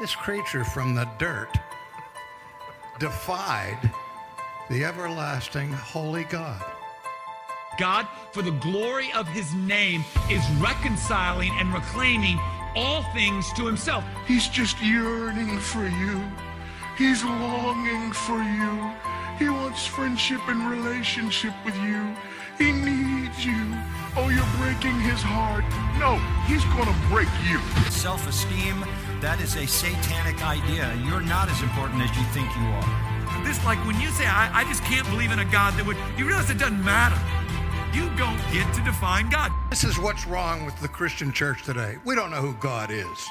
This creature from the dirt defied the everlasting holy God. God, for the glory of his name, is reconciling and reclaiming all things to himself. He's just yearning for you. He's longing for you. He wants friendship and relationship with you. He needs you. Oh, you're breaking his heart. No, he's gonna break you. Self esteem, that is a satanic idea. You're not as important as you think you are. This, like when you say, I, I just can't believe in a God that would, you realize it doesn't matter. You don't get to define God. This is what's wrong with the Christian church today. We don't know who God is.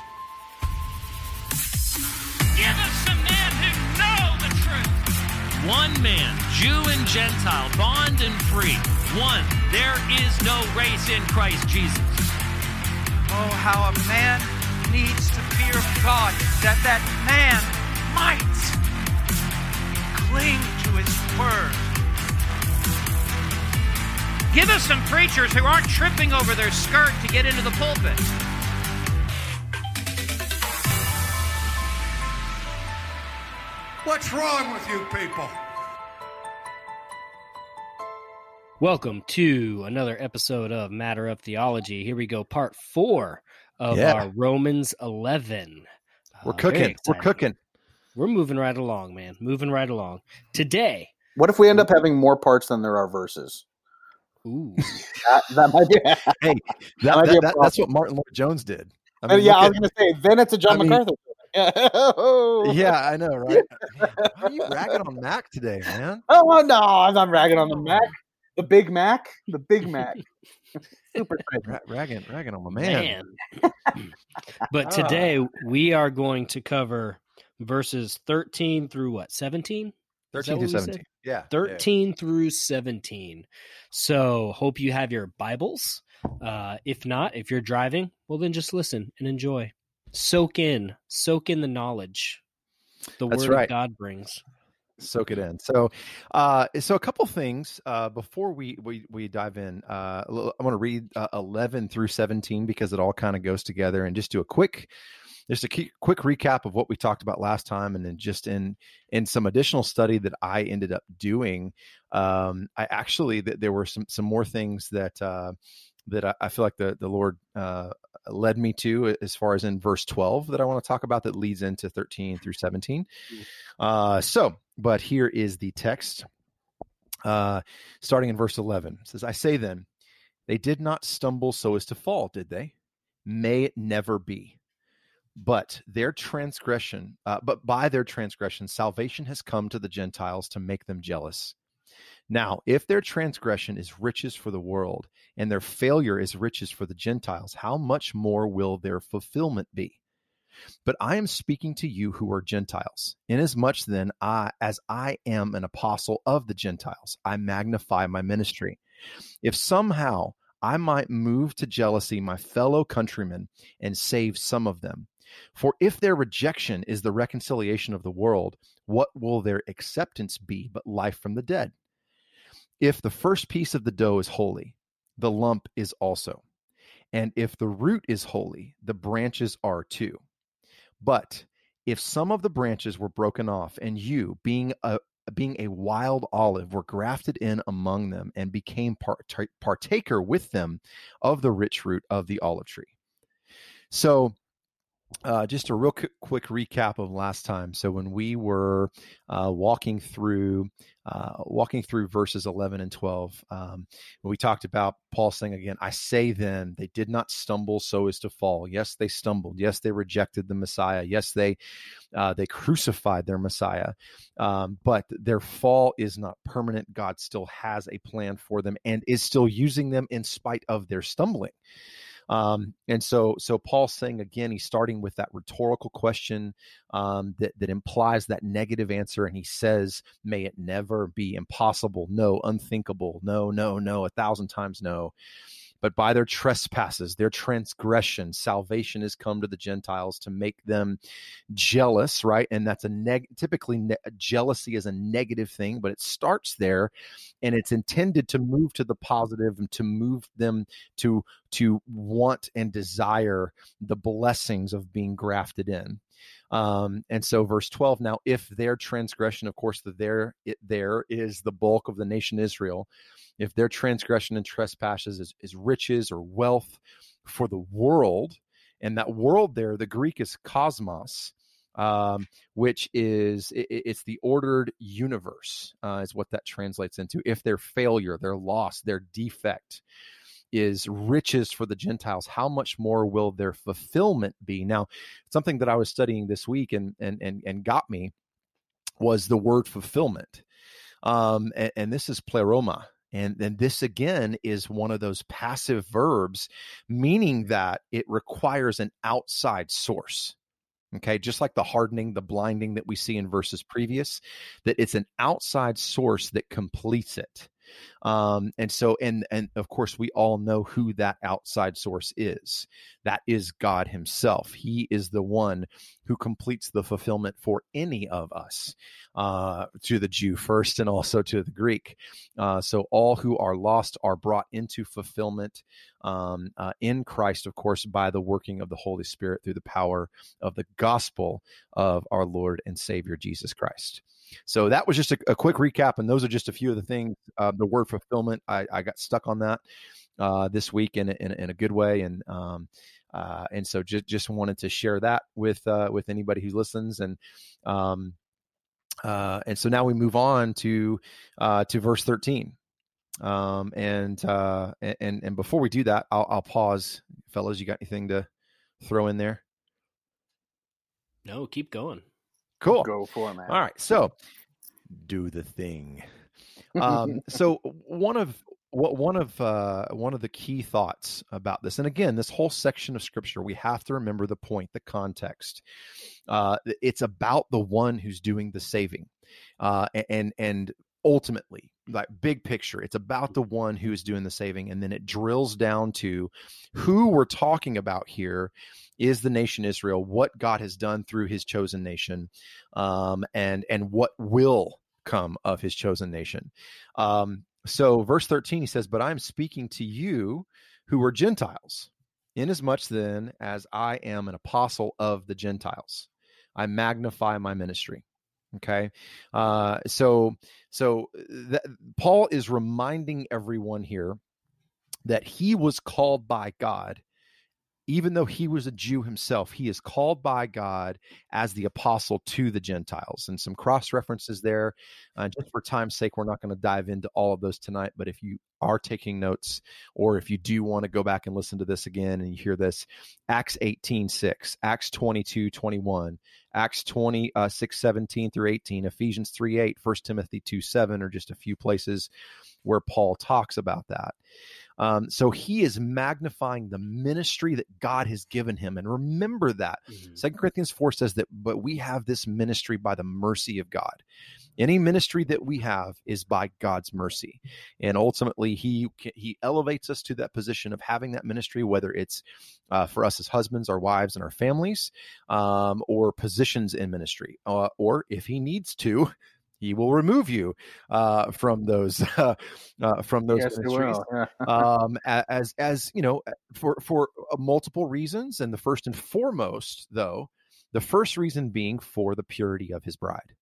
Give us some men who know the truth. One man, Jew and Gentile, bond and free. One, there is no race in Christ Jesus. Oh, how a man needs to fear God, that that man might cling to his word. Give us some preachers who aren't tripping over their skirt to get into the pulpit. What's wrong with you people? Welcome to another episode of Matter of Theology. Here we go, part four of Yeah. our Romans 11. We're Uh, cooking. We're cooking. We're moving right along, man. Moving right along. Today, What if we end up having more parts than there are verses? ooh, That, that might be. Hey, that, might be that- a that- that's what Martyn Lloyd-Jones did. I mean, yeah, I was going to say. Then it's a John I mean- MacArthur. film. yeah, I know, right? Why are you ragging on Mac today, man? Oh no, I'm not ragging on the Mac. The Big Mac. The Big Mac. Super tight. Ragging, ragging on my man. man. but today we are going to cover verses 13 through what, 17? Thirteen what to said? seventeen. Yeah, yeah. 13 through 17. So, hope you have your Bibles. Uh, if not, if you're driving, well, then just listen and enjoy. Soak in, soak in the knowledge the That's Word right. of God brings. Soak it in. So, uh, so a couple things uh, before we we we dive in. Uh, I want to read uh, eleven through seventeen because it all kind of goes together, and just do a quick, just a quick recap of what we talked about last time, and then just in in some additional study that I ended up doing. Um, I actually that there were some some more things that. Uh, that I, I feel like the the Lord uh, led me to as far as in verse 12 that I want to talk about that leads into 13 through 17. Uh, so, but here is the text uh, starting in verse 11. It says, I say then, they did not stumble so as to fall, did they? May it never be. But their transgression, uh, but by their transgression, salvation has come to the Gentiles to make them jealous. Now, if their transgression is riches for the world, and their failure is riches for the Gentiles, how much more will their fulfillment be? But I am speaking to you who are Gentiles. Inasmuch then I as I am an apostle of the Gentiles, I magnify my ministry. If somehow I might move to jealousy my fellow countrymen and save some of them. For if their rejection is the reconciliation of the world, what will their acceptance be but life from the dead? If the first piece of the dough is holy, the lump is also. And if the root is holy, the branches are too. But if some of the branches were broken off, and you, being a being a wild olive, were grafted in among them and became part- partaker with them of the rich root of the olive tree. So, uh, just a real quick, quick recap of last time. So when we were uh, walking through uh, walking through verses 11 and 12, um, we talked about Paul saying again, "I say then, they did not stumble so as to fall. Yes, they stumbled. Yes, they rejected the Messiah. Yes, they uh, they crucified their Messiah. Um, but their fall is not permanent. God still has a plan for them and is still using them in spite of their stumbling." Um, and so, so Paul's saying again, he's starting with that rhetorical question um, that that implies that negative answer, and he says, "May it never be impossible, no, unthinkable, no, no, no, a thousand times no." But by their trespasses, their transgression, salvation has come to the Gentiles to make them jealous, right? And that's a neg. Typically, ne- jealousy is a negative thing, but it starts there, and it's intended to move to the positive and to move them to to want and desire the blessings of being grafted in. Um, and so, verse 12 now, if their transgression, of course, the there, it, there is the bulk of the nation Israel, if their transgression and trespasses is, is riches or wealth for the world, and that world there, the Greek is cosmos, um, which is it, it's the ordered universe, uh, is what that translates into. If their failure, their loss, their defect is riches for the Gentiles, how much more will their fulfillment be? Now, something that I was studying this week and and and, and got me was the word fulfillment. Um, and, and this is pleroma. And then this again is one of those passive verbs, meaning that it requires an outside source. Okay, just like the hardening, the blinding that we see in verses previous, that it's an outside source that completes it. Um, and so, and and of course, we all know who that outside source is. That is God Himself. He is the one who completes the fulfillment for any of us, uh, to the Jew first, and also to the Greek. Uh, so all who are lost are brought into fulfillment um, uh, in Christ, of course, by the working of the Holy Spirit through the power of the gospel of our Lord and Savior Jesus Christ. So that was just a, a quick recap, and those are just a few of the things. Uh, the word fulfillment, I, I, got stuck on that uh, this week in a, in, in, a good way, and um, uh, and so just just wanted to share that with uh, with anybody who listens, and um, uh, and so now we move on to uh, to verse thirteen. Um, and and and before we do that, I'll, I'll pause, fellas. You got anything to throw in there? No, keep going. Cool. Go for it, man. All right. So do the thing. Um, so one of what one of uh, one of the key thoughts about this, and again, this whole section of scripture, we have to remember the point, the context. Uh, it's about the one who's doing the saving, uh, and and ultimately, like big picture, it's about the one who is doing the saving, and then it drills down to who we're talking about here is the nation Israel, what God has done through His chosen nation, um, and and what will come of His chosen nation. Um, so, verse thirteen, he says, "But I am speaking to you, who are Gentiles, inasmuch then as I am an apostle of the Gentiles, I magnify my ministry." Okay, uh, so so th- Paul is reminding everyone here that he was called by God even though he was a Jew himself, he is called by God as the apostle to the Gentiles. And some cross references there. Uh, just for time's sake, we're not going to dive into all of those tonight. But if you are taking notes, or if you do want to go back and listen to this again and you hear this, Acts 18 6, Acts 22 21, Acts 20, uh, 6 17 through 18, Ephesians 3 8, 1 Timothy 2 7 are just a few places where Paul talks about that. Um, so he is magnifying the ministry that God has given him. And remember that. Mm-hmm. Second. Corinthians 4 says that, but we have this ministry by the mercy of God. Any ministry that we have is by God's mercy. And ultimately, he, he elevates us to that position of having that ministry, whether it's uh, for us as husbands, our wives, and our families, um, or positions in ministry, uh, or if he needs to, he will remove you uh, from those uh, uh, from those yes, ministries. um, as as you know for for uh, multiple reasons and the first and foremost though the first reason being for the purity of his bride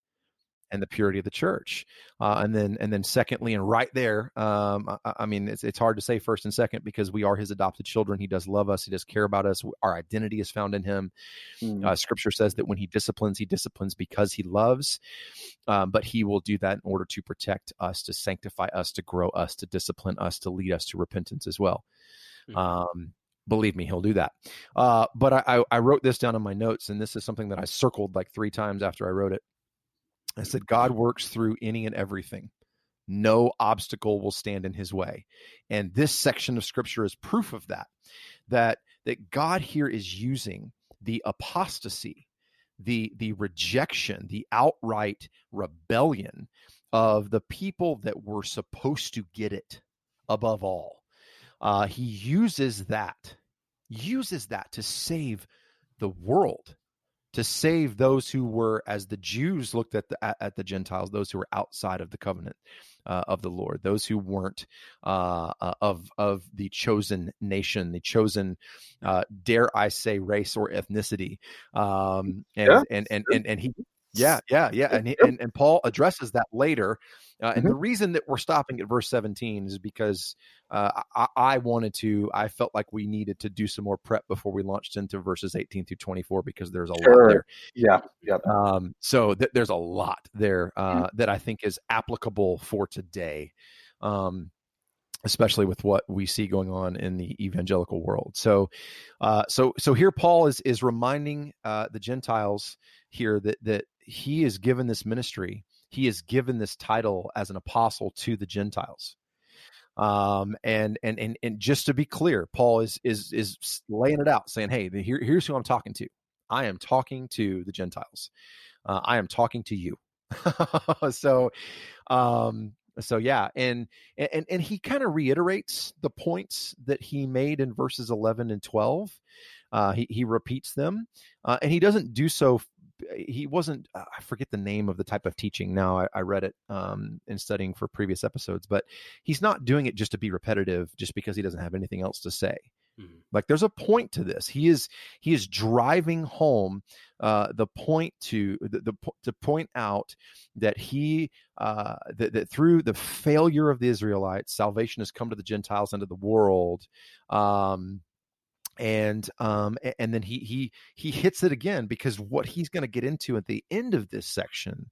and the purity of the church. Uh, and then, and then, secondly, and right there, um, I, I, mean, it's it's hard to say first and second because we are His adopted children. He does love us. He does care about us. Our identity is found in Him. Mm. Uh, scripture says that when He disciplines, He disciplines because He loves, um, but He will do that in order to protect us, to sanctify us, to grow us, to discipline us, to lead us to repentance as well. Mm. Um, believe me, he'll do that. Uh, but I, I, wrote this down in my notes, and this is something that I circled like three times after I wrote it. I said, God works through any and everything. No obstacle will stand in his way. And this section of scripture is proof of that, that, that God here is using the apostasy, the, the rejection, the outright rebellion of the people that were supposed to get it above all. Uh, he uses that, uses that to save the world to save those who were, as the Jews looked at the at, at the Gentiles, those who were outside of the covenant uh, of the Lord, those who weren't uh, uh, of of the chosen nation, the chosen, uh, dare I say, race or ethnicity. Um, and, Yeah, and, and and and he, yeah, yeah, yeah, and he, and, and Paul addresses that later. Uh, and the reason that we're stopping at verse 17 is because uh, I, I wanted to, I felt like we needed to do some more prep before we launched into verses 18 through 24 because there's a lot there. Yeah. Yep. Um, so th- there's a lot there uh, that I think is applicable for today, um, especially with what we see going on in the evangelical world. So, uh, so, so here Paul is is reminding uh, the Gentiles here that that he is given this ministry, he is given this title as an apostle to the Gentiles. Um, and and and and just to be clear, Paul is is is laying it out, saying, "Hey, here, here's who I'm talking to. I am talking to the Gentiles. Uh, I am talking to you." so, um, so yeah, and and and he kind of reiterates the points that he made in verses 11 and 12. Uh, he he repeats them, uh, and he doesn't do so. He wasn't. Uh, I forget the name of the type of teaching. Now I, I read it um, in studying for previous episodes, but he's not doing it just to be repetitive, just because he doesn't have anything else to say. Mhm. Like there's a point to this. He is he is driving home uh, the point to the, the to point out that he uh, that, that through the failure of the Israelites, salvation has come to the Gentiles and to the world. Um, and um and then he he he hits it again because what he's going to get into at the end of this section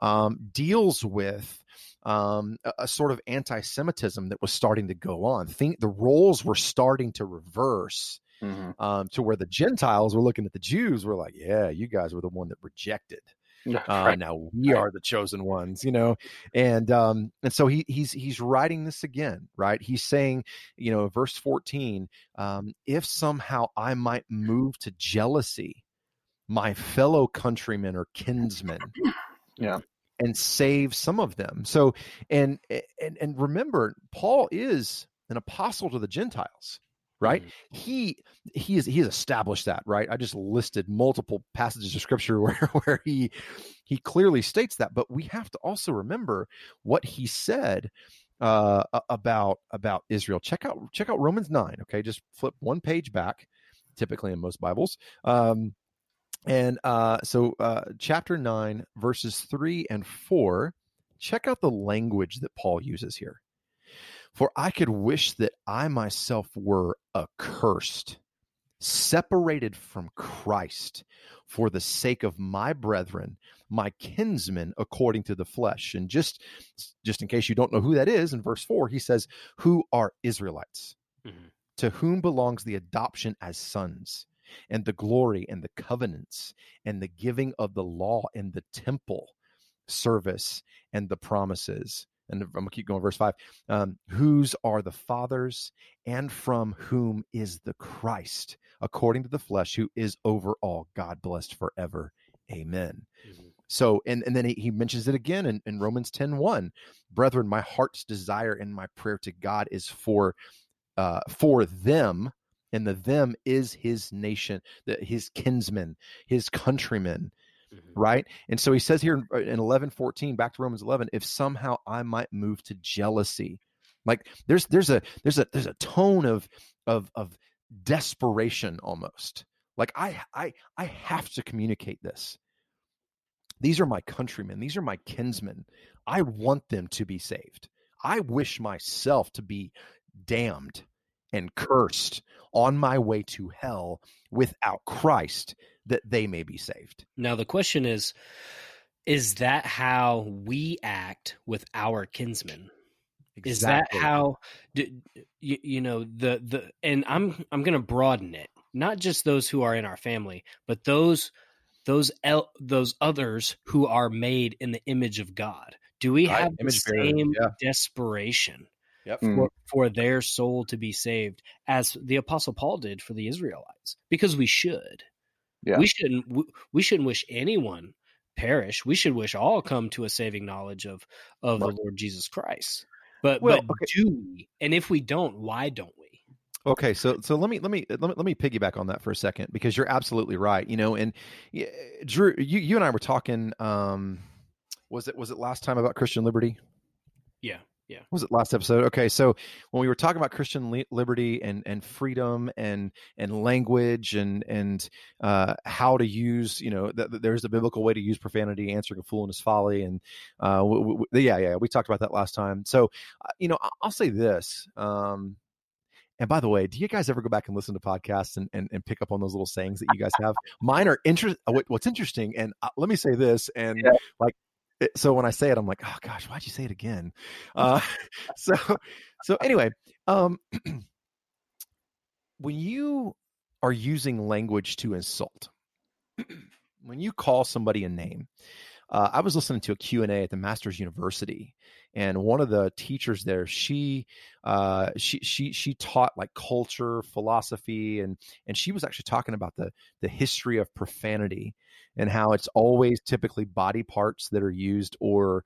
um deals with um a, a sort of anti-semitism that was starting to go on think the roles were starting to reverse Mhm. um to where the gentiles were looking at the jews were like yeah you guys were the one that rejected uh, Right. now we are the chosen ones you know and um and so he he's he's writing this again right he's saying you know verse 14 um if somehow i might move to jealousy my fellow countrymen or kinsmen Yeah. and save some of them so and and and remember paul is an apostle to the gentiles right? Mhm. he he is he has established that right? I just listed multiple passages of scripture where where he he clearly states that but we have to also remember what he said uh about about israel. Check out check out romans 9 okay? Just flip one page back typically in most bibles um and uh so uh chapter 9 verses 3 and 4 check out the language that paul uses here for I could wish that I myself were accursed, separated from Christ for the sake of my brethren, my kinsmen according to the flesh. And just just in case you don't know who that is, in verse 4, he says, Who are Israelites? Mhm. To whom belongs the adoption as sons, and the glory and the covenants, and the giving of the law and the temple service and the promises. And I'm gonna keep going, verse five. Um, whose are the fathers, and from whom is the Christ, according to the flesh, who is over all, God blessed forever. Amen. Mhm. So, and, and then he, he mentions it again in, in Romans 10 1. Brethren, my heart's desire and my prayer to God is for uh, for them, and the them is his nation, the, his kinsmen, his countrymen, Mhm. right? And so he says here in, in 11 14, back to Romans 11, if somehow I might move to jealousy, like there's there's a there's a there's a tone of of of desperation almost. Like I I I have to communicate this. These are my countrymen. These are my kinsmen. I want them to be saved. I wish myself to be damned and cursed on my way to hell without Christ that they may be saved. Now the question is is that how we act with our kinsmen? Is that how d- you, you know the the and I'm I'm going to broaden it. Not just those who are in our family, but those those el- those others who are made in the image of God. Do we Right, have the image bearer, same yeah. desperation Yep. Mm. for, for their soul to be saved as the apostle Paul did for the Israelites? Because we should. Yeah. We shouldn't we, shouldn't wish anyone perish. We should wish all come to a saving knowledge of of Right. the Lord Jesus Christ. But Well, but okay. do we? And if we don't, why don't we? Okay, so so let me let me let me let me piggyback on that for a second because you're absolutely right. You know, and Drew, you you and I were talking. Um, was it was it last time about Christian liberty? Yeah, yeah. what Was it last episode? Okay, so when we were talking about Christian li- liberty and and freedom and and language and and uh, how to use, you know, th- th- there's a biblical way to use profanity, answering a fool in his folly, and uh, w- w- yeah, yeah, we talked about that last time. So, uh, you know, I- I'll say this. Um, and by the way, do you guys ever go back and listen to podcasts and, and, and pick up on those little sayings that you guys have? Mine are interest. What, what's interesting, and uh, let me say this, and Yeah. like, it, so when I say it, I'm like, oh gosh, why'd you say it again? Uh, so, so anyway, um, when you are using language to insult, when you call somebody a name, uh, I was listening to a Q&A at the Masters University and one of the teachers there she uh, she she she taught like culture philosophy and and she was actually talking about the the history of profanity and how it's always typically body parts that are used or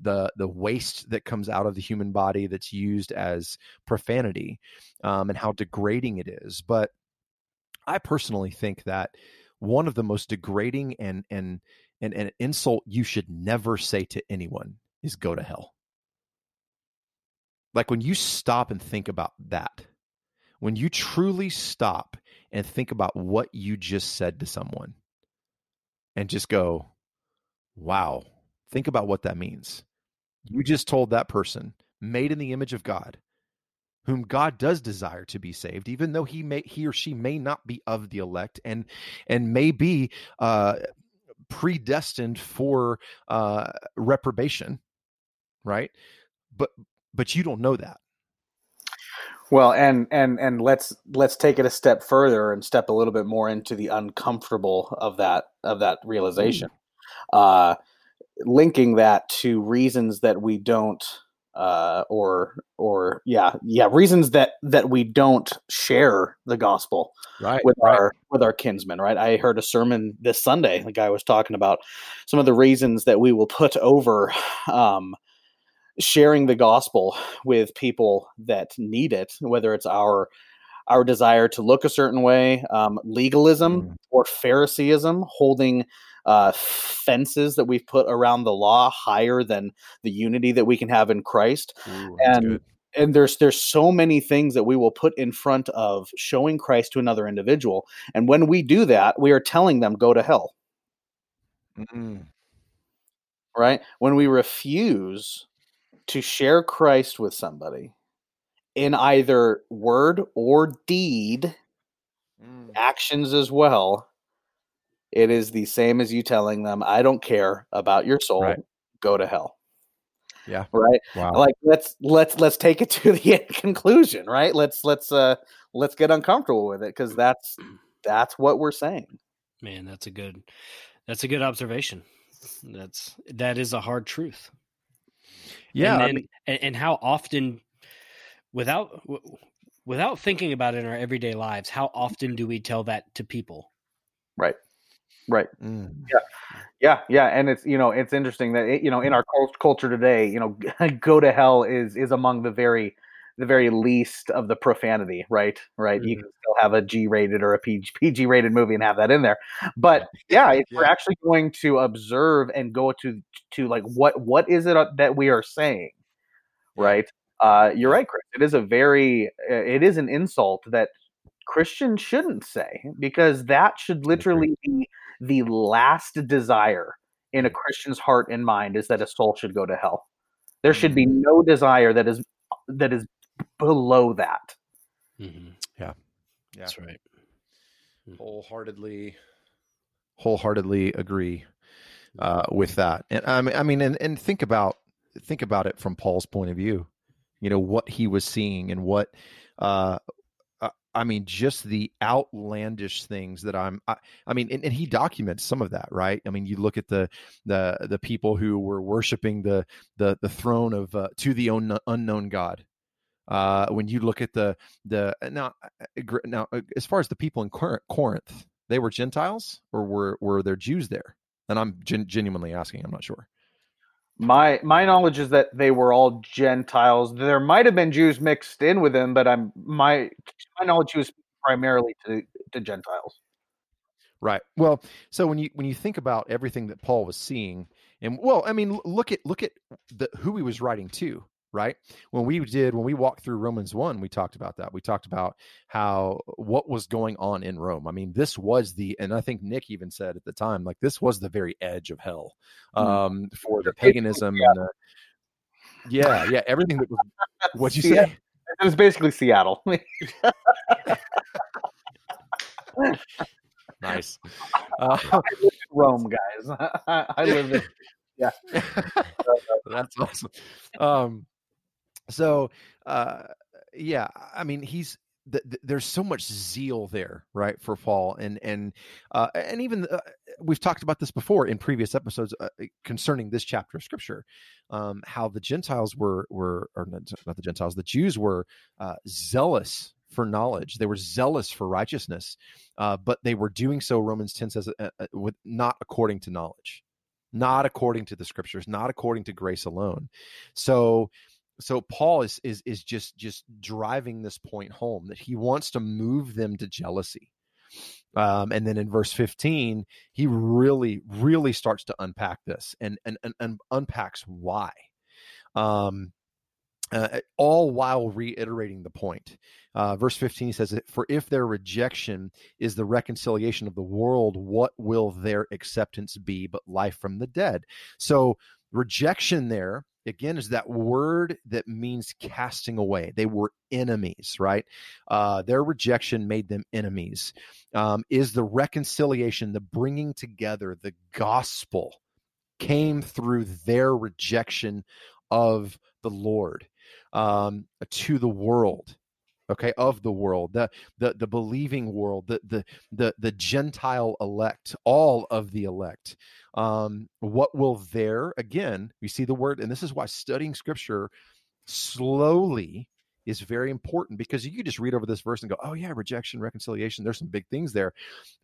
the the waste that comes out of the human body that's used as profanity um, and how degrading it is. But i personally think that one of the most degrading and and and an insult you should never say to anyone is go to hell. Like when you stop and think about that when you truly stop and think about what you just said to someone and just go wow think about what that means. You just told that person made in the image of god whom god does desire to be saved even though he may he or she may not be of the elect and and may be uh predestined for uh reprobation right? But but you don't know that. Well, and and and let's let's take it a step further and step a little bit more into the uncomfortable of that of that realization. Uh, linking that to reasons that we don't uh, or or yeah yeah reasons that that we don't share the gospel right with right. our with our kinsmen right i heard a sermon this sunday the guy was talking about some of the reasons that we will put over um, sharing the gospel with people that need it whether it's our our desire to look a certain way um, legalism or phariseeism holding uh, fences that we've put around the law higher than the unity that we can have in christ. Ooh, and good. and there's there's so many things that we will put in front of showing christ to another individual. And when we do that we are telling them go to hell. Mm, right? When we refuse to share christ with somebody in either word or deed mm. actions as well it is the same as you telling them i don't care about your soul. Right. go to hell. Yeah. Right? Wow. Like let's let's let's take it to the conclusion right? Let's let's uh let's get uncomfortable with it because that's that's what we're saying. Man, that's a good that's a good observation. That's that is a hard truth. yeah and, I mean- and, and how often without without thinking about it in our everyday lives how often do we tell that to people? Right right. Mm, yeah. Yeah and it's you know it's interesting that it, you know in our culture today you know go to hell is is among the very the very least of the profanity right? Right? You Mhm. can still have a g rated or a PG, PG rated movie and have that in there but yeah. if we're actually going to observe and go to to like what what is it uh, that we are saying right? Uh you're right chris it is a very uh, it is an insult that christians shouldn't say because that should literally be the last desire in a christian's heart and mind is that a soul should go to hell. There should be no desire that is that is below that. Mm-hmm. yeah. That's right. Wholeheartedly wholeheartedly agree uh, with that. And i mean i mean and, and think about think about it from paul's point of view. You know what he was seeing and what uh, I mean, just the outlandish things that I'm. I, I mean, and, and he documents some of that, right? I mean, you look at the the the people who were worshiping the the the throne of uh, to the un, unknown God. Uh, when you look at the the now uh, now uh, as far as the people in Cor- Corinth, they were Gentiles or were were there Jews there? And I'm gen- genuinely asking. I'm not sure. My my knowledge is that they were all Gentiles. There might have been Jews mixed in with them, but I'm my my knowledge was primarily to to Gentiles. Right. Well, so when you when you think about everything that Paul was seeing, and well, I mean, look at look at the who he was writing to. Right. When we did when we walked through Romans one, we talked about that. We talked about how what was going on in Rome. I mean, this was the, and I think Nick even said at the time, like this was the very edge of hell um, for the paganism and the, yeah, yeah, everything that was. What'd you say? It was basically Seattle. nice. Uh, Rome, guys. I live in. Yeah, that's awesome. Um, so, uh, yeah, I mean, he's th- th- there's so much zeal there, right, for Paul, and and uh, and even uh, we've talked about this before in previous episodes uh, concerning this chapter of Scripture, um, how the Gentiles were were or not, not the Gentiles, the Jews were uh, zealous for knowledge. They were zealous for righteousness, uh, but they were doing so. Romans ten says, uh, uh, with not according to knowledge, not according to the Scriptures, not according to grace alone. So, so Paul is is is just just driving this point home that he wants to move them to jealousy. Um, and then in verse 15, he really, really starts to unpack this and and, and, and unpacks why. Um, uh, all while reiterating the point. Uh, verse 15 says, For if their rejection is the reconciliation of the world, what will their acceptance be but life from the dead? So, rejection there, again, is that word that means casting away. They were enemies, right? Uh, their rejection made them enemies. Um, is the reconciliation, the bringing together, the gospel came through their rejection of the Lord um, to the world okay of the world the the the believing world the the the, the gentile elect all of the elect um what will there again we see the word and this is why studying scripture slowly is very important because you just read over this verse and go oh yeah rejection reconciliation there's some big things there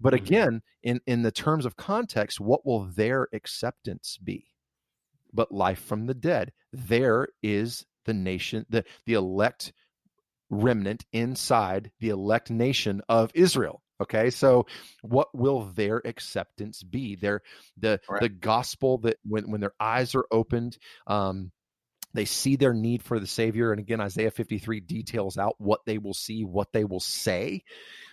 but mm-hmm. again in in the terms of context what will their acceptance be but life from the dead there is the nation, the, the elect remnant inside the elect nation of Israel. Okay, so what will their acceptance be? Their the right. the gospel that when when their eyes are opened, um, they see their need for the Savior, and again, Isaiah fifty three details out what they will see, what they will say,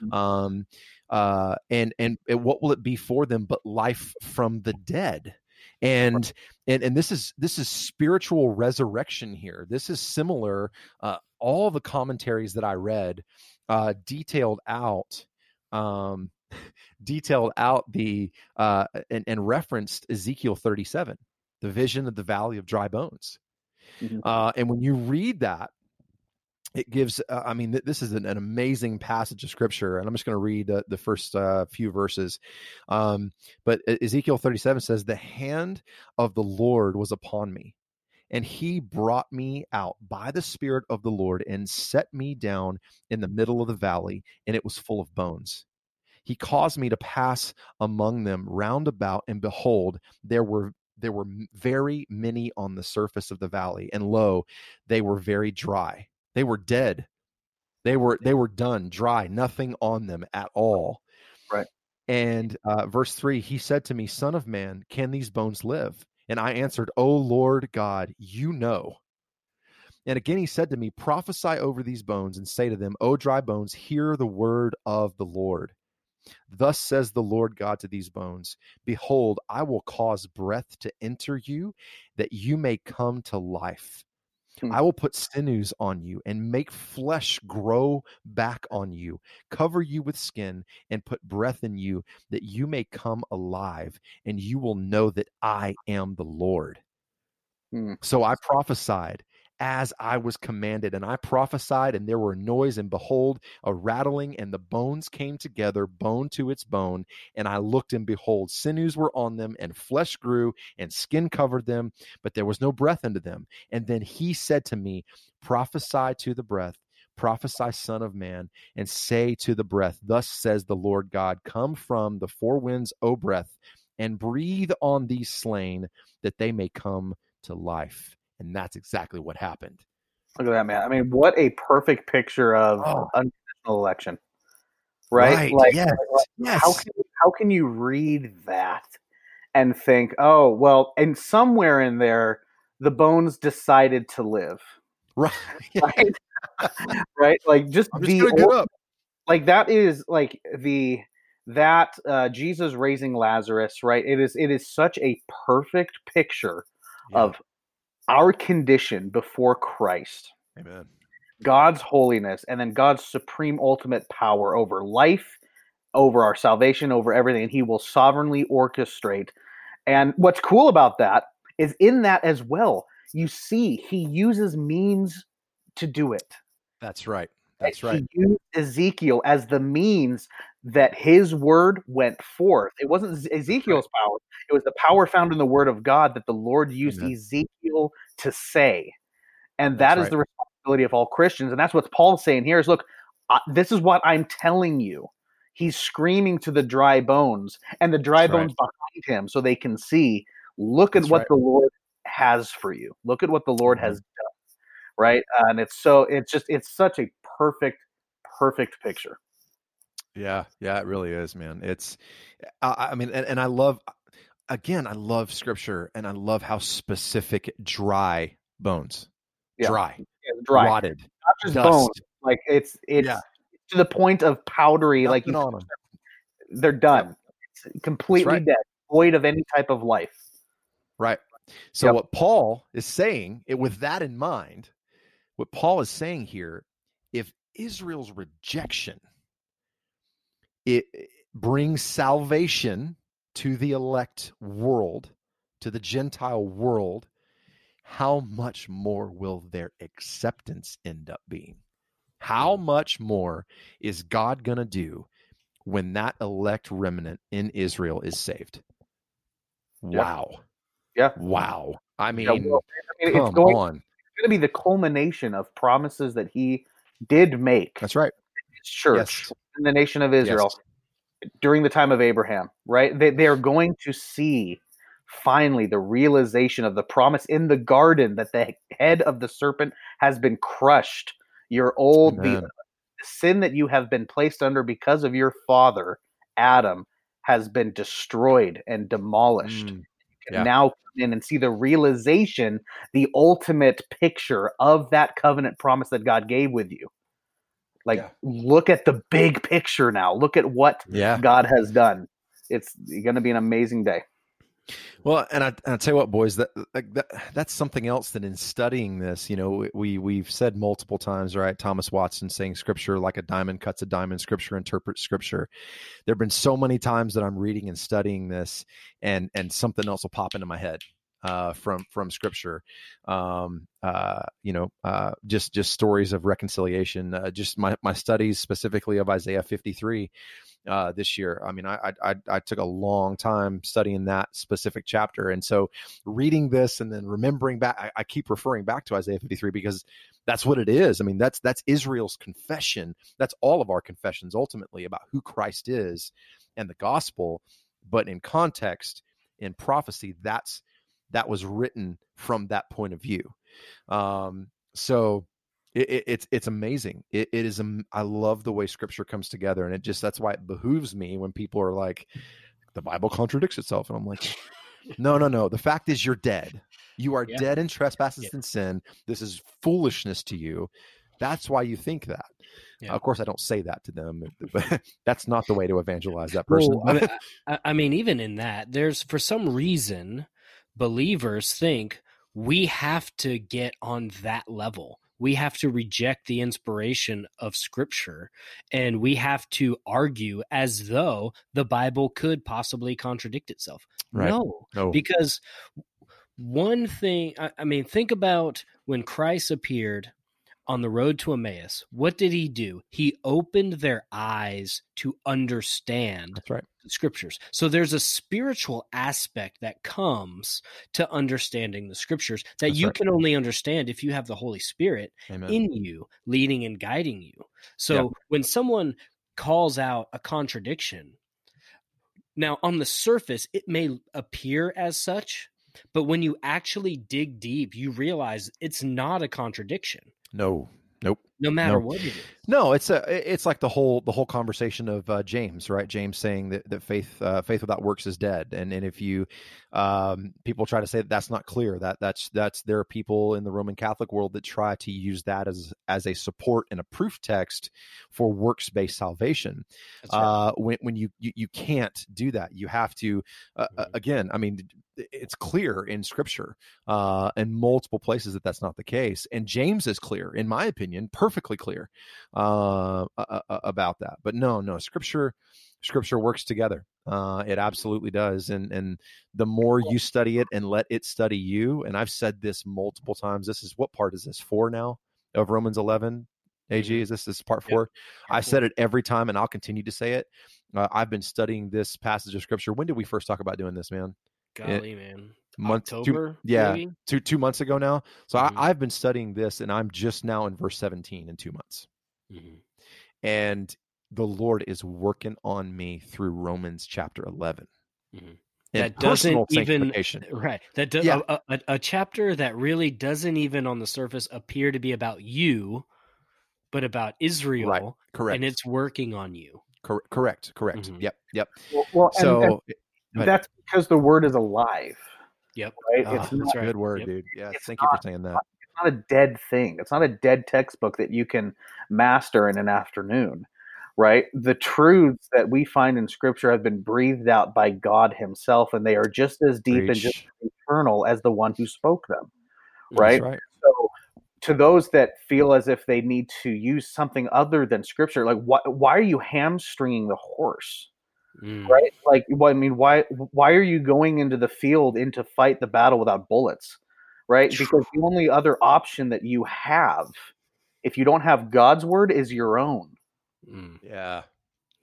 mm-hmm. um, uh, and and and what will it be for them but life from the dead? and and and this is this is spiritual resurrection here this is similar uh, all the commentaries that i read uh, detailed out um, detailed out the uh, and, and referenced ezekiel 37 the vision of the valley of dry bones mm-hmm. uh, and when you read that it gives uh, i mean th- this is an, an, amazing passage of scripture and i'm just going to read uh, the first uh, few verses um, but ezekiel 37 says the hand of the lord was upon me and he brought me out by the spirit of the lord and set me down in the middle of the valley and it was full of bones he caused me to pass among them round about and behold there were there were very many on the surface of the valley and lo they were very dry they were dead. They were they were done, dry, nothing on them at all. Right. And uh, verse three, he said to me, "Son of man, can these bones live?" And I answered, "O Lord God, you know." And again he said to me, Prophesy over these bones and say to them, O dry bones, hear the word of the Lord. Thus says the Lord God to these bones Behold, I will cause breath to enter you, that you may come to life. Hmm. I will put sinews on you and make flesh grow back on you, cover you with skin and put breath in you that you may come alive and you will know that I am the Lord. Hmm. So I prophesied as I was commanded. And I prophesied, and there were noise, and behold, a rattling, and the bones came together, bone to its bone. And I looked, and behold, sinews were on them, and flesh grew, and skin covered them, but there was no breath into them. And then he said to me, Prophesy to the breath. Prophesy, Son of Man, and say to the breath, Thus says the Lord God, Come from the four winds, O breath, and breathe on these slain, that they may come to life. And that's exactly what happened. Look at that, man. I mean, what a perfect picture of Oh. unconditional election. Right? Right, Like, yes, like, yes. how can how can you read that and think, oh, well, and somewhere in there, the bones decided to live. Right. Right? right? Like just I'm the gonna get ul- up. like that is like the that uh Jesus raising Lazarus, right? It is it is such a perfect picture of our condition before Christ. Amen. God's holiness and then God's supreme ultimate power over life, over our salvation, over everything. And He will sovereignly orchestrate. And what's cool about that is in that as well, you see He uses means to do it. That's right. That's right. He used Ezekiel as the means that his word went forth. It wasn't Ezekiel's power, it was the power found in the word of God that the Lord used Amen. Ezekiel to say. And that That's is the responsibility of all Christians. And that's what Paul's saying here is look, uh, this is what I'm telling you. He's screaming to the dry bones and the dry That's right. bones behind him so they can see look at That's what right. the Lord has for you. Look at what the Lord Mhm. has done. Right? and it's so it's just it's such a perfect perfect picture. Yeah, yeah, it really is, man. It's, I, I mean, and, and I love, again, I love scripture, and I love how specific dry bones, Yeah. dry, Yeah, dry. rotted, Not just dust. bone. Like it's it's Yeah. to the point of powdery, like you, they're done. It's completely right. dead, void of any type of life. Right. So Yep. what Paul is saying, it, with that in mind, what Paul is saying here, if Israel's rejection it, it brings salvation to the elect world, to the Gentile world, how much more will their acceptance end up being? How mm. much more is God going to do when that elect remnant in Israel is saved? Wow. Yeah. Wow. I mean, Yeah, well, I mean, come it's going on. it's going to be the culmination of promises that he did make That's right. Church Yes. in the nation of Israel during the time of Abraham, right? They, they are going to see finally the realization of the promise in the garden that the head of the serpent has been crushed. Your old, the, the sin that you have been placed under because of your father, Adam, has been destroyed and demolished. Mm, yeah. now come in and see the realization, the ultimate picture of that covenant promise that God gave with you. Like, Yeah. look at the big picture now. Look at what Yeah. God has done. It's going to be an amazing day. Well, and I, and I tell you what, boys, that, like that that's something else that in studying this, you know, we we've said multiple times, right? Thomas Watson saying Scripture like a diamond cuts a diamond. Scripture interprets Scripture. There have been so many times that I'm reading and studying this, and and something else will pop into my head uh, from from Scripture. Um, uh, you know, uh, just just stories of reconciliation. Uh, just my my studies specifically of Isaiah 53 uh, this year. I mean, I, I I took a long time studying that specific chapter, and so reading this and then remembering back, I, I keep referring back to Isaiah 53 because that's what it is. I mean, that's that's Israel's confession. That's all of our confessions ultimately about who Christ is and the gospel. But in context, in prophecy, that's that was written from that point of view. Um, so it, it, it's it's amazing. It, it is. I love the way Scripture comes together, and it just that's why it behooves me when people are like, "The Bible contradicts itself," and I'm like, "No, no, no. The fact is, you're dead. You are Yeah. dead in trespasses Yeah. and sin. This is foolishness to you. That's why you think that." Yeah. Of course, I don't say that to them, but that's not the way to evangelize that person. Well, I, mean, I, I mean, even in that, there's for some reason believers think we have to get on that level. We have to reject the inspiration of Scripture, and we have to argue as though the Bible could possibly contradict itself. Right. No, no, because one thing I, I mean think about when christ appeared on the road to emmaus what did he do he opened their eyes to understand that's right. the scriptures so there's a spiritual aspect that comes to understanding the scriptures that That's you right. can only understand if you have the holy spirit Amen. in you leading and guiding you so Yeah. when someone calls out a contradiction now on the surface it may appear as such But when you actually dig deep, you realize it's not a contradiction. No, nope. No matter No. what it is. No, it's a it's like the whole the whole conversation of uh, James, right? James saying that, that faith uh, faith without works is dead, and and if you um, people try to say that that's not clear, that that's that's there are people in the Roman Catholic world that try to use that as as a support and a proof text for works based salvation. Right. Uh, when when you, you you can't do that, you have to uh, uh, Mhm. again. I mean, it's clear in Scripture uh, in multiple places that that's not the case, and James is clear, in my opinion, perfectly clear uh, about that. But no, no, Scripture, Scripture works together. Uh, it absolutely does, and and the more you study it and let it study you, and I've said this multiple times. This is what part is this four now of Romans eleven? Ag, Mhm. is this this is part four? I Part said it every time, and I'll continue to say it. Uh, I've been studying this passage of Scripture. When did we first talk about doing this, man? Golly, man. Month two- October, yeah maybe? two two months ago now so Mhm. I, i've been studying this and i'm just now in verse 17 in two months Mhm. and the lord is working on me through romans chapter 11 Mhm. That doesn't even right. That do, Yeah. a, a, a chapter that really doesn't even on the surface appear to be about you, but about Israel, correct and it's working on you. Cor- correct correct Mhm. yep yep Well, well so and go ahead. that's because the word is alive, Yep. right? Ah, it's that's not, a good word Yep. dude yeah It's thank you for saying that it's not a dead thing. It's not a dead textbook that you can master in an afternoon, right? The truths that we find in Scripture have been breathed out by God Himself, and they are just as deep and just as eternal as the one who spoke them, right? That's right So, to those that feel as if they need to use something other than Scripture, like why, why are you hamstringing the horse? Mm. right? Like, well, I mean, why why are you going into the field in to fight the battle without bullets, right? Because the only other option that you have, if you don't have God's word, is your own. Mm. yeah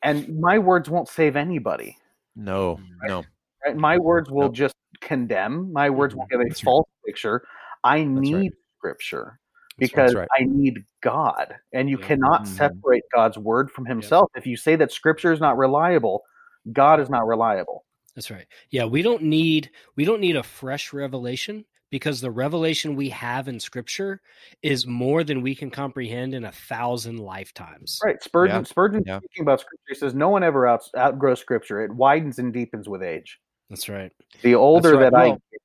And my words won't save anybody. no no Right? My words will Nope. just condemn. My words will give a That's right. false picture. I right. need Scripture because right. I need God, and you Yeah. cannot Mhm. separate God's word from Himself. If you say that Scripture is not reliable, God is not reliable. That's right. Yeah, we don't need we don't need a fresh revelation because the revelation we have in Scripture is more than we can comprehend in a thousand lifetimes. Right. Spurgeon, Yeah. Spurgeon Yeah. speaking about scripture, he says, No one ever out, outgrows scripture. It widens and deepens with age. That's right. The older right. that I Well- get,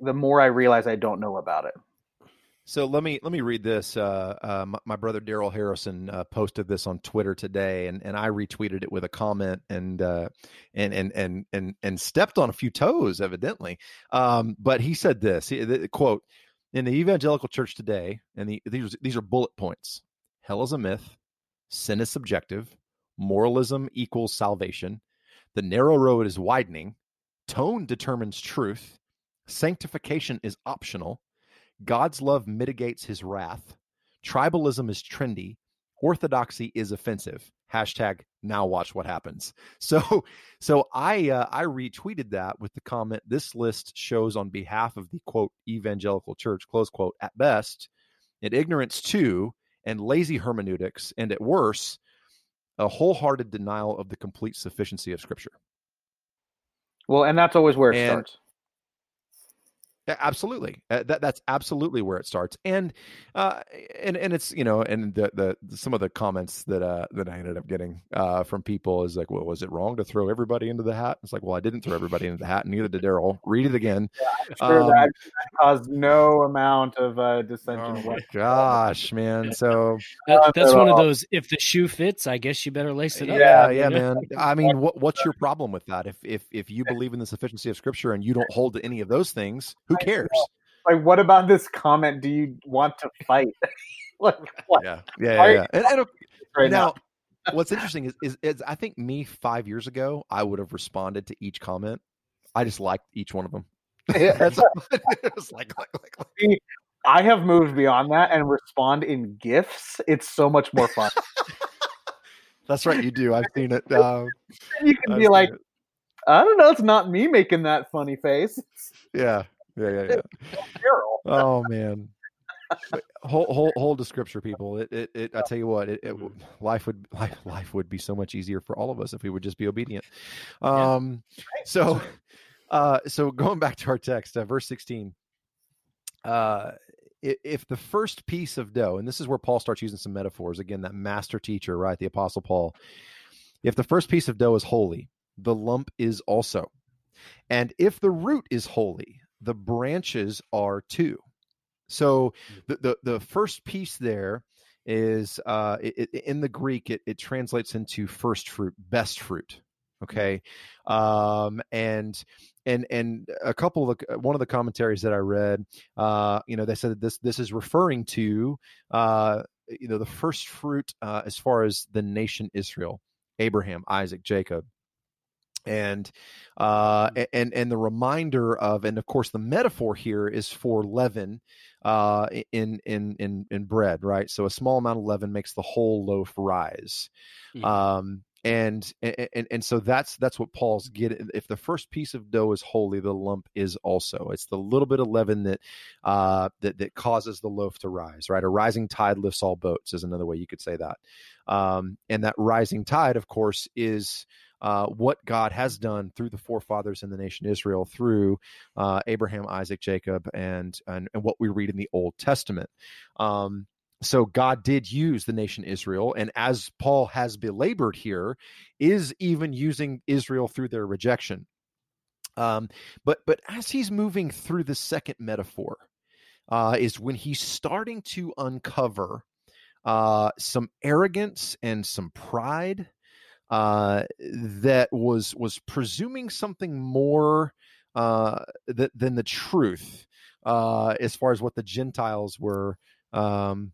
the more I realize I don't know about it. So let me let me read this. Uh, uh, my, my brother Darrell Harrison uh, posted this on Twitter today, and, and I retweeted it with a comment and uh, and and and and and stepped on a few toes, evidently. Um, but he said this he, the, quote in the evangelical church today, and the, these these are bullet points. Hell is a myth. Sin is subjective. Moralism equals salvation. The narrow road is widening. Tone determines truth. Sanctification is optional. God's love mitigates his wrath. Tribalism is trendy. Orthodoxy is offensive. Hashtag now watch what happens. So so I uh, I retweeted that with the comment this list shows on behalf of the quote evangelical church close quote at best an ignorance too and lazy hermeneutics and at worst a wholehearted denial of the complete sufficiency of scripture. Well, and that's always where it And- starts. Yeah, absolutely. Uh, that that's absolutely where it starts. And uh and and it's, you know, and the the some of the comments that uh that I ended up getting uh from people is like, well, was it wrong to throw everybody into the hat? It's like, well, I didn't throw everybody into the hat, and neither did Darrell. Read it again. I'm sure Um, that, that caused no amount of uh, dissension. Oh my gosh, man. So That, that's one of those. If the shoe fits, I guess you better lace it up. yeah, yeah, man. I mean, what what's your problem with that? If if if you believe in the sufficiency of scripture and you don't hold to any of those things, who cares? Like, what about this comment? Do you want to fight? like, what? Yeah. Yeah, yeah, yeah. And, and Right now, now. what's interesting is, is is I think me five years ago I would have responded to each comment. I just liked each one of them. Yeah. That's all. it was like, like, like, like. I have moved beyond that and respond in GIFs. It's so much more fun. That's right, you do. I've seen it. Um, you can I've be like, it. I don't know, it's not me making that funny face. yeah, yeah, yeah, yeah. Oh man. Hold, hold, hold to scripture, people. It, it, it I tell you what, it, it w- life would life, life would be so much easier for all of us if we would just be obedient. Um, so, uh, so going back to our text, uh, verse 16. Uh, if the first piece of dough, and this is where Paul starts using some metaphors, again, that master teacher, right? The apostle Paul. If the first piece of dough is holy, the lump is also. And if the root is holy, the branches are too. So the the, the first piece there is uh, it, in the Greek, it, it translates into first fruit, best fruit. Okay, um, and and and a couple of the, one of the commentaries that I read, uh, you know, they said that this this is referring to uh, you know the first fruit uh, as far as the nation Israel, Abraham, Isaac, Jacob, and uh and and the reminder of and of course the metaphor here is for leaven uh in in in in bread right? So a small amount of leaven makes the whole loaf rise. Mm-hmm. um and, and and so that's that's what paul's getting if the first piece of dough is holy the lump is also. It's the little bit of leaven that uh that that causes the loaf to rise right? A rising tide lifts all boats is another way you could say that. Um and that rising tide of course is uh, what God has done through the forefathers in the nation Israel, through uh, Abraham, Isaac, Jacob, and, and, and what we read in the Old Testament. Um, so God did use the nation Israel, and as Paul has belabored here, is even using Israel through their rejection. Um, but but as he's moving through the second metaphor, uh, is when he's starting to uncover uh, some arrogance and some pride uh, that was was presuming something more uh, th- than the truth uh, as far as what the Gentiles were um,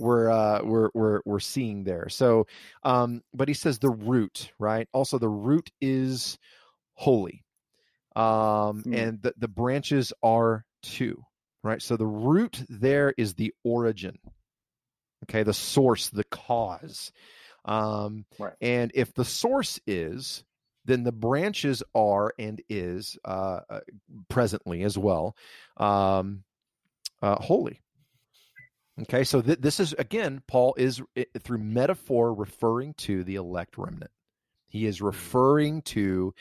were uh we're we're we're seeing there. So um but he says the root right? Also the root is holy um mm. and the, the branches are too right? So the root there is the origin okay? The source the cause um, right. And if the source is, then the branches are and is uh, uh, presently as well um, uh, holy. Okay, so th- this is again, Paul is through metaphor referring to the elect remnant. He is mm-hmm. referring to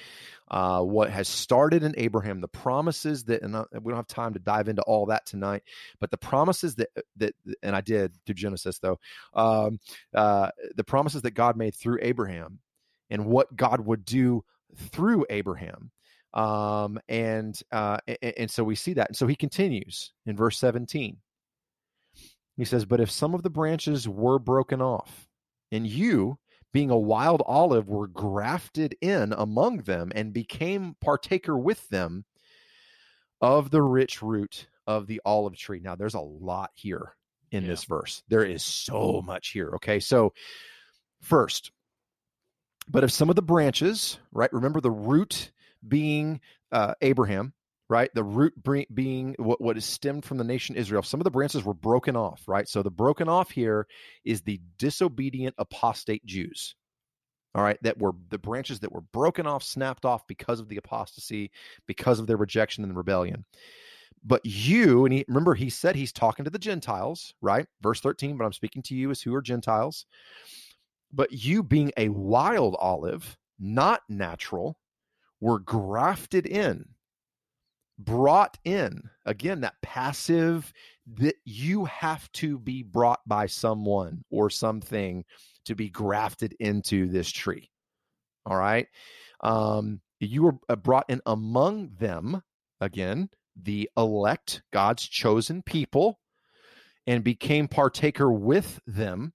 uh, what has started in Abraham, the promises that, and uh, we don't have time to dive into all that tonight, but the promises that that, and I did through Genesis though, um, uh, the promises that God made through Abraham, and what God would do through Abraham, um, and uh, and, and so we see that, and so he continues in verse seventeen. He says, "But if some of the branches were broken off, and you." Being a wild olive, were grafted in among them and became partaker with them of the rich root of the olive tree. Now, there's a lot here in yeah. this verse. There is so much here. Okay. So, first, but if some of the branches, right, remember the root being uh, Abraham, right? The root being what, what is stemmed from the nation Israel. Some of the branches were broken off, right? So the broken off here is the disobedient apostate Jews. All right, that were the branches that were broken off, snapped off because of the apostasy, because of their rejection and rebellion. But you, and he, remember, he said he's talking to the Gentiles, right? Verse 13, but I'm speaking to you as who are Gentiles. But you, being a wild olive, not natural, were grafted in brought in again that passive that you have to be brought by someone or something to be grafted into this tree all right? Um you were uh, brought in among them again the elect god's chosen people and became partaker with them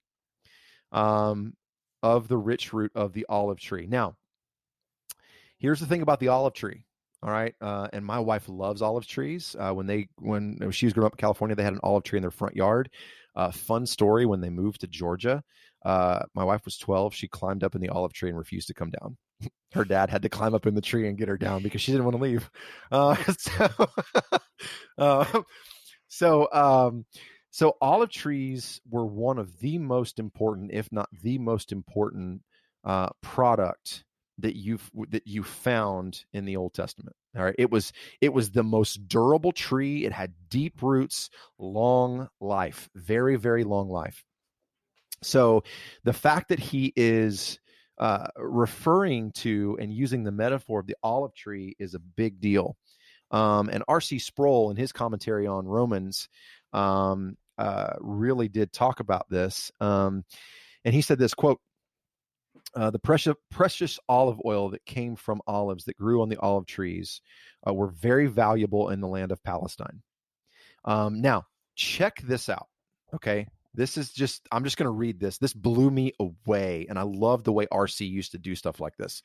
um of the rich root of the olive tree. Now here's the thing about the olive tree all right. Uh, and my wife loves olive trees. Uh, when they when she was growing up in California, they had an olive tree in their front yard. Uh, fun story when they moved to Georgia. Uh, my wife was 12. She climbed up in the olive tree and refused to come down. her dad had to climb up in the tree and get her down because she didn't want to leave. Uh, so, uh, so, um, so olive trees were one of the most important, if not the most important, product that you that you found in the Old Testament. All right, it was it was the most durable tree. It had deep roots, long life, very very long life. So, the fact that he is uh, referring to and using the metaphor of the olive tree is a big deal. Um, and R.C. Sproul, in his commentary on Romans, um, uh, really did talk about this. Um, and he said this quote, uh, the precious, precious olive oil that came from olives that grew on the olive trees uh, were very valuable in the land of Palestine. Um, now, check this out. Okay. This is just, I'm just going to read this. This blew me away. And I love the way RC used to do stuff like this.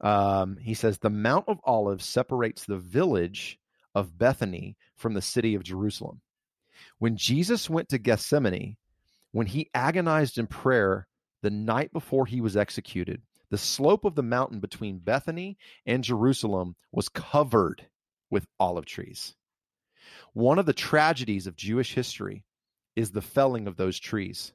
Um, he says, The Mount of Olives separates the village of Bethany from the city of Jerusalem. When Jesus went to Gethsemane, when he agonized in prayer the night before he was executed, the slope of the mountain between Bethany and Jerusalem was covered with olive trees. One of the tragedies of Jewish history is the felling of those trees.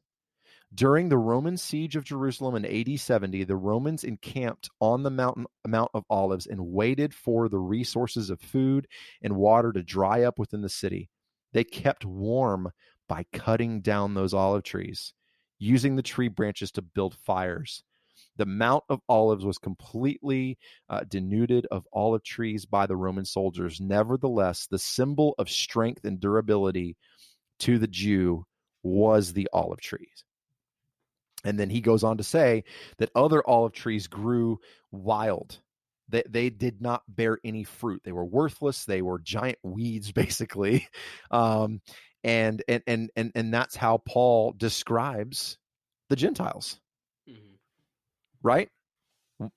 During the Roman siege of Jerusalem in AD 70, the Romans encamped on the mountain Mount of Olives and waited for the resources of food and water to dry up within the city. They kept warm by cutting down those olive trees, using the tree branches to build fires. The Mount of Olives was completely uh, denuded of olive trees by the Roman soldiers. Nevertheless, the symbol of strength and durability to the Jew was the olive trees. And then he goes on to say that other olive trees grew wild. They, they did not bear any fruit. They were worthless. They were giant weeds, basically. Um, and, and, and, and, and that's how Paul describes the Gentiles, mm-hmm. right?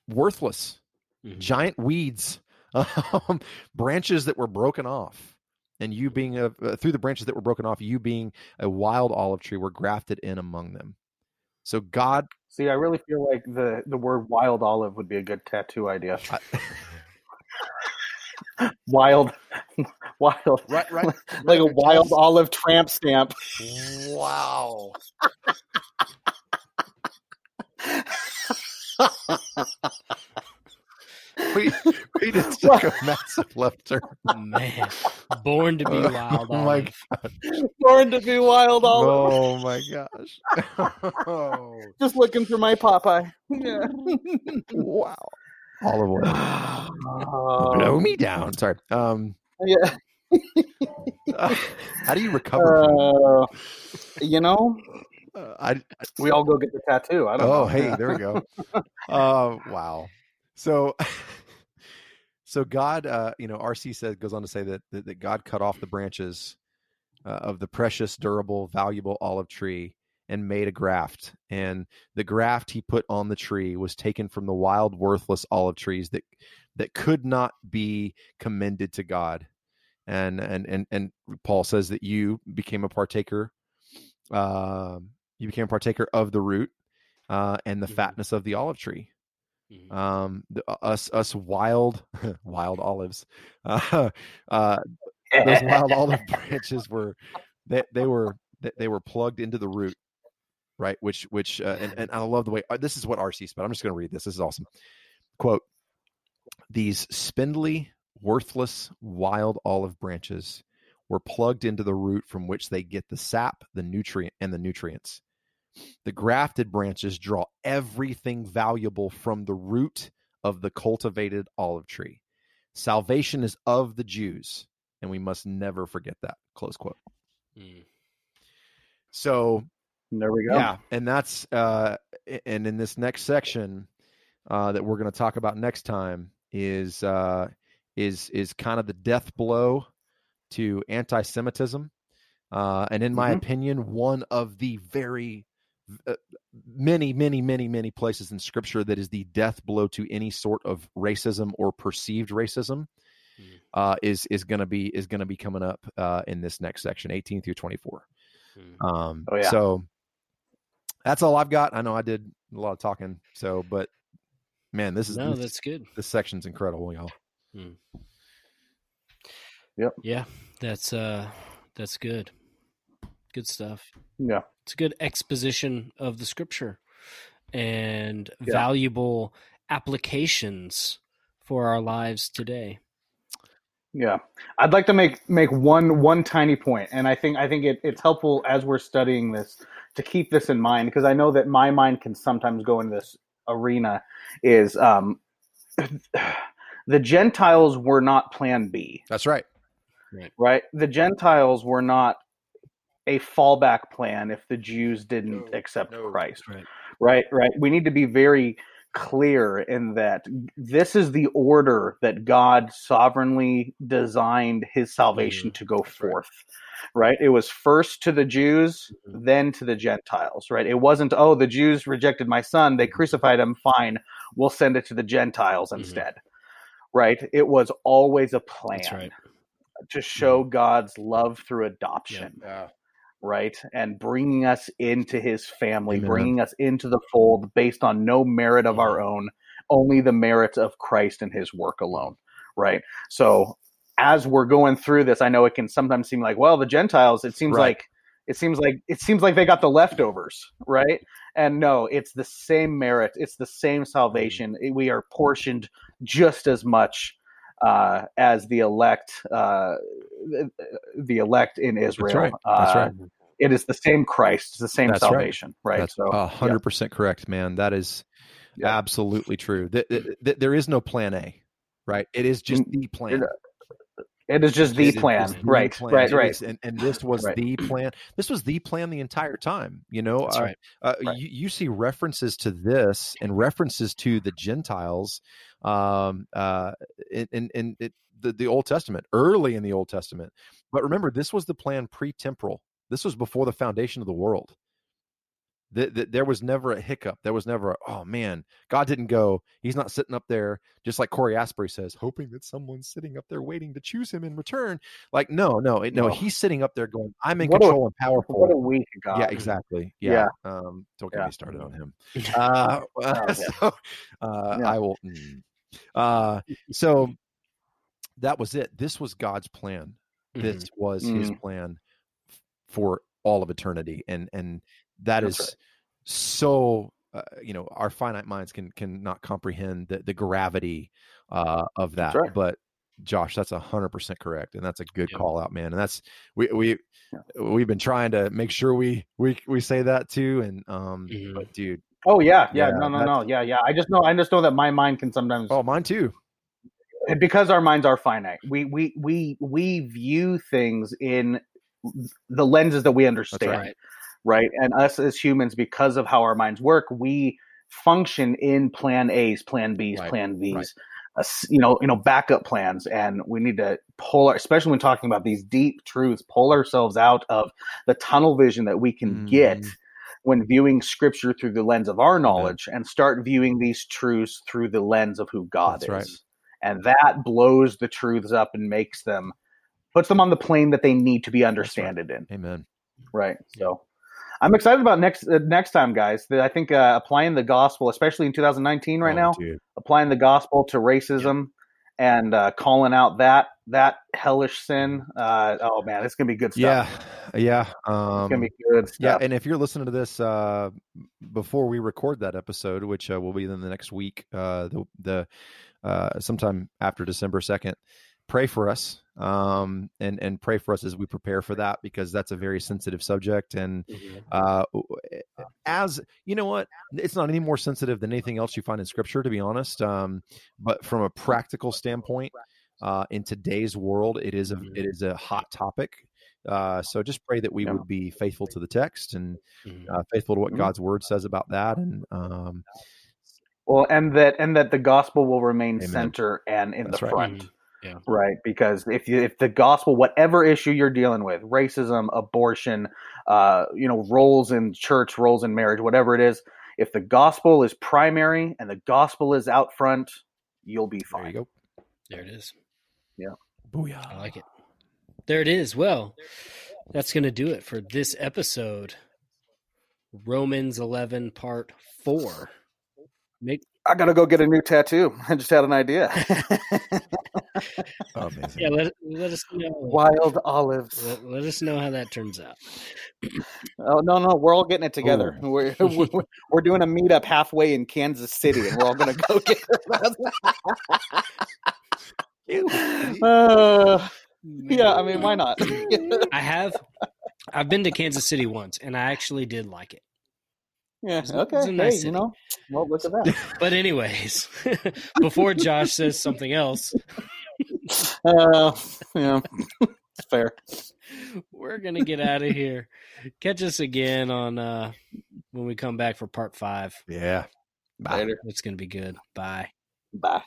Worthless, mm-hmm. giant weeds, um, branches that were broken off and you being a uh, through the branches that were broken off you being a wild olive tree were grafted in among them so God. See, I really feel like the the word wild olive would be a good tattoo idea. wild, wild, right, right, like a wild olive tramp stamp. Wow. we we just took a massive left turn. Man, born to be wild. Oh my god, born to be wild. Olive. Oh my gosh. Oh. Just looking for my Popeye. Yeah. wow. Olive oil. Uh, Blow me down. Sorry. Um. Yeah. Uh, how do you recover? Uh, you know, uh, I, we all go get the tattoo. I don't oh, know. hey, there we go. uh, wow. So, so God, uh, you know, RC said goes on to say that that, that God cut off the branches uh, of the precious, durable, valuable olive tree and made a graft. And the graft he put on the tree was taken from the wild, worthless olive trees that that could not be commended to God. And and and and Paul says that you became a partaker. Uh, you became a partaker of the root uh, and the mm-hmm. fatness of the olive tree. Mm-hmm. Um, the, us us wild wild olives, uh, uh, those wild olive branches were they they were they were plugged into the root, right? Which which uh, and and I love the way uh, this is what RC but I'm just going to read this. This is awesome. Quote: These spindly, worthless, wild olive branches were plugged into the root from which they get the sap, the nutrient, and the nutrients. The grafted branches draw everything valuable from the root of the cultivated olive tree. Salvation is of the Jews, and we must never forget that. Close quote. Mm. So there we go. Yeah, and that's uh, and in this next section uh, that we're going to talk about next time is uh, is is kind of the death blow to anti-Semitism, uh, and in my mm-hmm. opinion, one of the very uh, many, many, many, many places in Scripture that is the death blow to any sort of racism or perceived racism. Mm. Uh, is is going to be is going to be coming up uh, in this next section, 18 through 24. Mm. Um, oh, yeah. So that's all I've got. I know I did a lot of talking. So, but man, this is no, this, that's good. This section's incredible, y'all. Mm. Yep. Yeah, that's uh, that's good. Good stuff. Yeah. It's a good exposition of the scripture and yeah. valuable applications for our lives today. Yeah, I'd like to make make one one tiny point, and I think I think it, it's helpful as we're studying this to keep this in mind because I know that my mind can sometimes go in this arena is um, the Gentiles were not Plan B. That's right. Right. Right. The Gentiles were not a fallback plan if the Jews didn't accept Christ. Right. Right. Right. We need to be very clear in that this is the order that God sovereignly designed his salvation mm-hmm. to go forth. Right? It was first to the Jews, mm-hmm. then to the Gentiles, right? It wasn't, oh, the Jews rejected my son, they mm-hmm. crucified him, fine, we'll send it to the Gentiles instead. Right? It was always a plan That's right. to mm-hmm. show God's love through adoption right? And bringing us into his family, Amen. bringing us into the fold based on no merit of mm-hmm. our own, only the merit of Christ and his work alone, right? So as we're going through this, I know it can sometimes seem like, well, the Gentiles, it seems Right. like it seems like it seems like they got the leftovers, right? And no, it's the same merit, it's the same mm-hmm. salvation. We are portioned just as much uh, as the elect, uh, the elect in Israel. right. That's Uh, right. It is the same Christ, it's the same That's salvation, right? That's so a yeah. hundred percent correct, man. That is Yeah. absolutely true. Th- th- th- there is no plan A, right? It is just Mm, the plan. it is just the is- plan, the right? plan. Right, It right. is, and, and this was Right. the plan. This was the plan the entire time. You know, That's uh, right. uh, Right. You, you see references to this and references to the Gentiles um, uh, in, in, in it, the, the Old Testament, early in the Old Testament. But remember, this was the plan pre-temporal. This was before the foundation of the world. Th- th- there was never a hiccup. There was never a, oh man, God didn't go. He's not sitting up there, just like Cory Asbury says, hoping that someone's sitting up there waiting to choose him in return. Like, no, no, no, No. he's sitting up there going, I'm in What a- control and powerful. What a week, God. Yeah, exactly. Yeah. Yeah. Um, don't get Yeah. me started on him. Uh, yeah. so, uh, Yeah. I will. mm. Uh, so that was it. This was God's plan. This was His Mm. plan for all of eternity, and and that is That's right. so. Uh, you know, our finite minds can can not comprehend the the gravity uh, of that. right. But Josh, that's a hundred percent correct, and that's a good Yeah. call out, man. And that's we we we've been trying to make sure we we we say that too. And um, Mhm. but dude, Oh yeah, yeah, Yeah, no, no, no, yeah, yeah. I just know, I just know that my mind can sometimes, oh, mine too. because our minds are finite. We we we we view things in the lenses that we understand, right. right. And us as humans, because of how our minds work, we function in Plan A's, Plan B's, Right, Plan V's. right. uh, you know, you know, backup plans, and we need to pull, our, especially when talking about these deep truths, pull ourselves out of the tunnel vision that we can get Mhm. When viewing Scripture through the lens of our knowledge, and start viewing these truths through the lens of who God That's is, right. and that blows the truths up and makes them, puts them on the plane that they need to be understanded in. Amen. Right. So I'm excited about next uh, next time, guys. That I think uh, applying the gospel, especially in 2019 right Oh, now, dude. applying the gospel to racism and uh, calling out that that hellish sin. Uh, oh man, it's gonna be good Yeah, stuff. yeah. it's Um, gonna be good stuff. yeah, and if you're listening to this uh, before we record that episode, which uh, will be in the next week, uh, the the uh, sometime after December second, pray for us, um, and and pray for us as we prepare for that because that's a very sensitive subject, and Mhm. uh, as you know what, it's not any more sensitive than anything else you find in Scripture, to be honest. Um, but from a practical standpoint, uh, in today's world, it is a Mhm. it is a hot topic. Uh, so just pray that we Yeah. would be faithful to the text and Mhm. uh, faithful to what Mhm. God's word says about that. And um, Well, and that and that the gospel will remain Amen. center and in That's the right. front. Mhm. Yeah. Right, because if you if the gospel, whatever issue you're dealing with, racism, abortion, uh, you know, roles in church, roles in marriage, whatever it is, if the gospel is primary and the gospel is out front, you'll be there fine. you go. There it is. Booyah. I like it. There it is. Well, that's going to do it for this episode. Romans 11, part four. Make, I gotta go get a new tattoo. I just had an idea. Amazing. yeah, let, let us know. Wild olives. Let, let us know how that turns out. Oh no, no, we're all getting it together. Oh. We're, we're we're doing a meetup halfway in Kansas City, and we're all gonna go get. uh, yeah, I mean, why not? I have. I've been to Kansas City once, and I actually did like it. Yeah. It's- Okay. it's a nice hey, city. you know. Well, look at that. But anyways, before Josh says something else, uh, yeah. It's fair. we're gonna get out of here. Catch us again on uh when we come back for part five. Yeah. Bye. Later. It's gonna be good. Bye. Bye.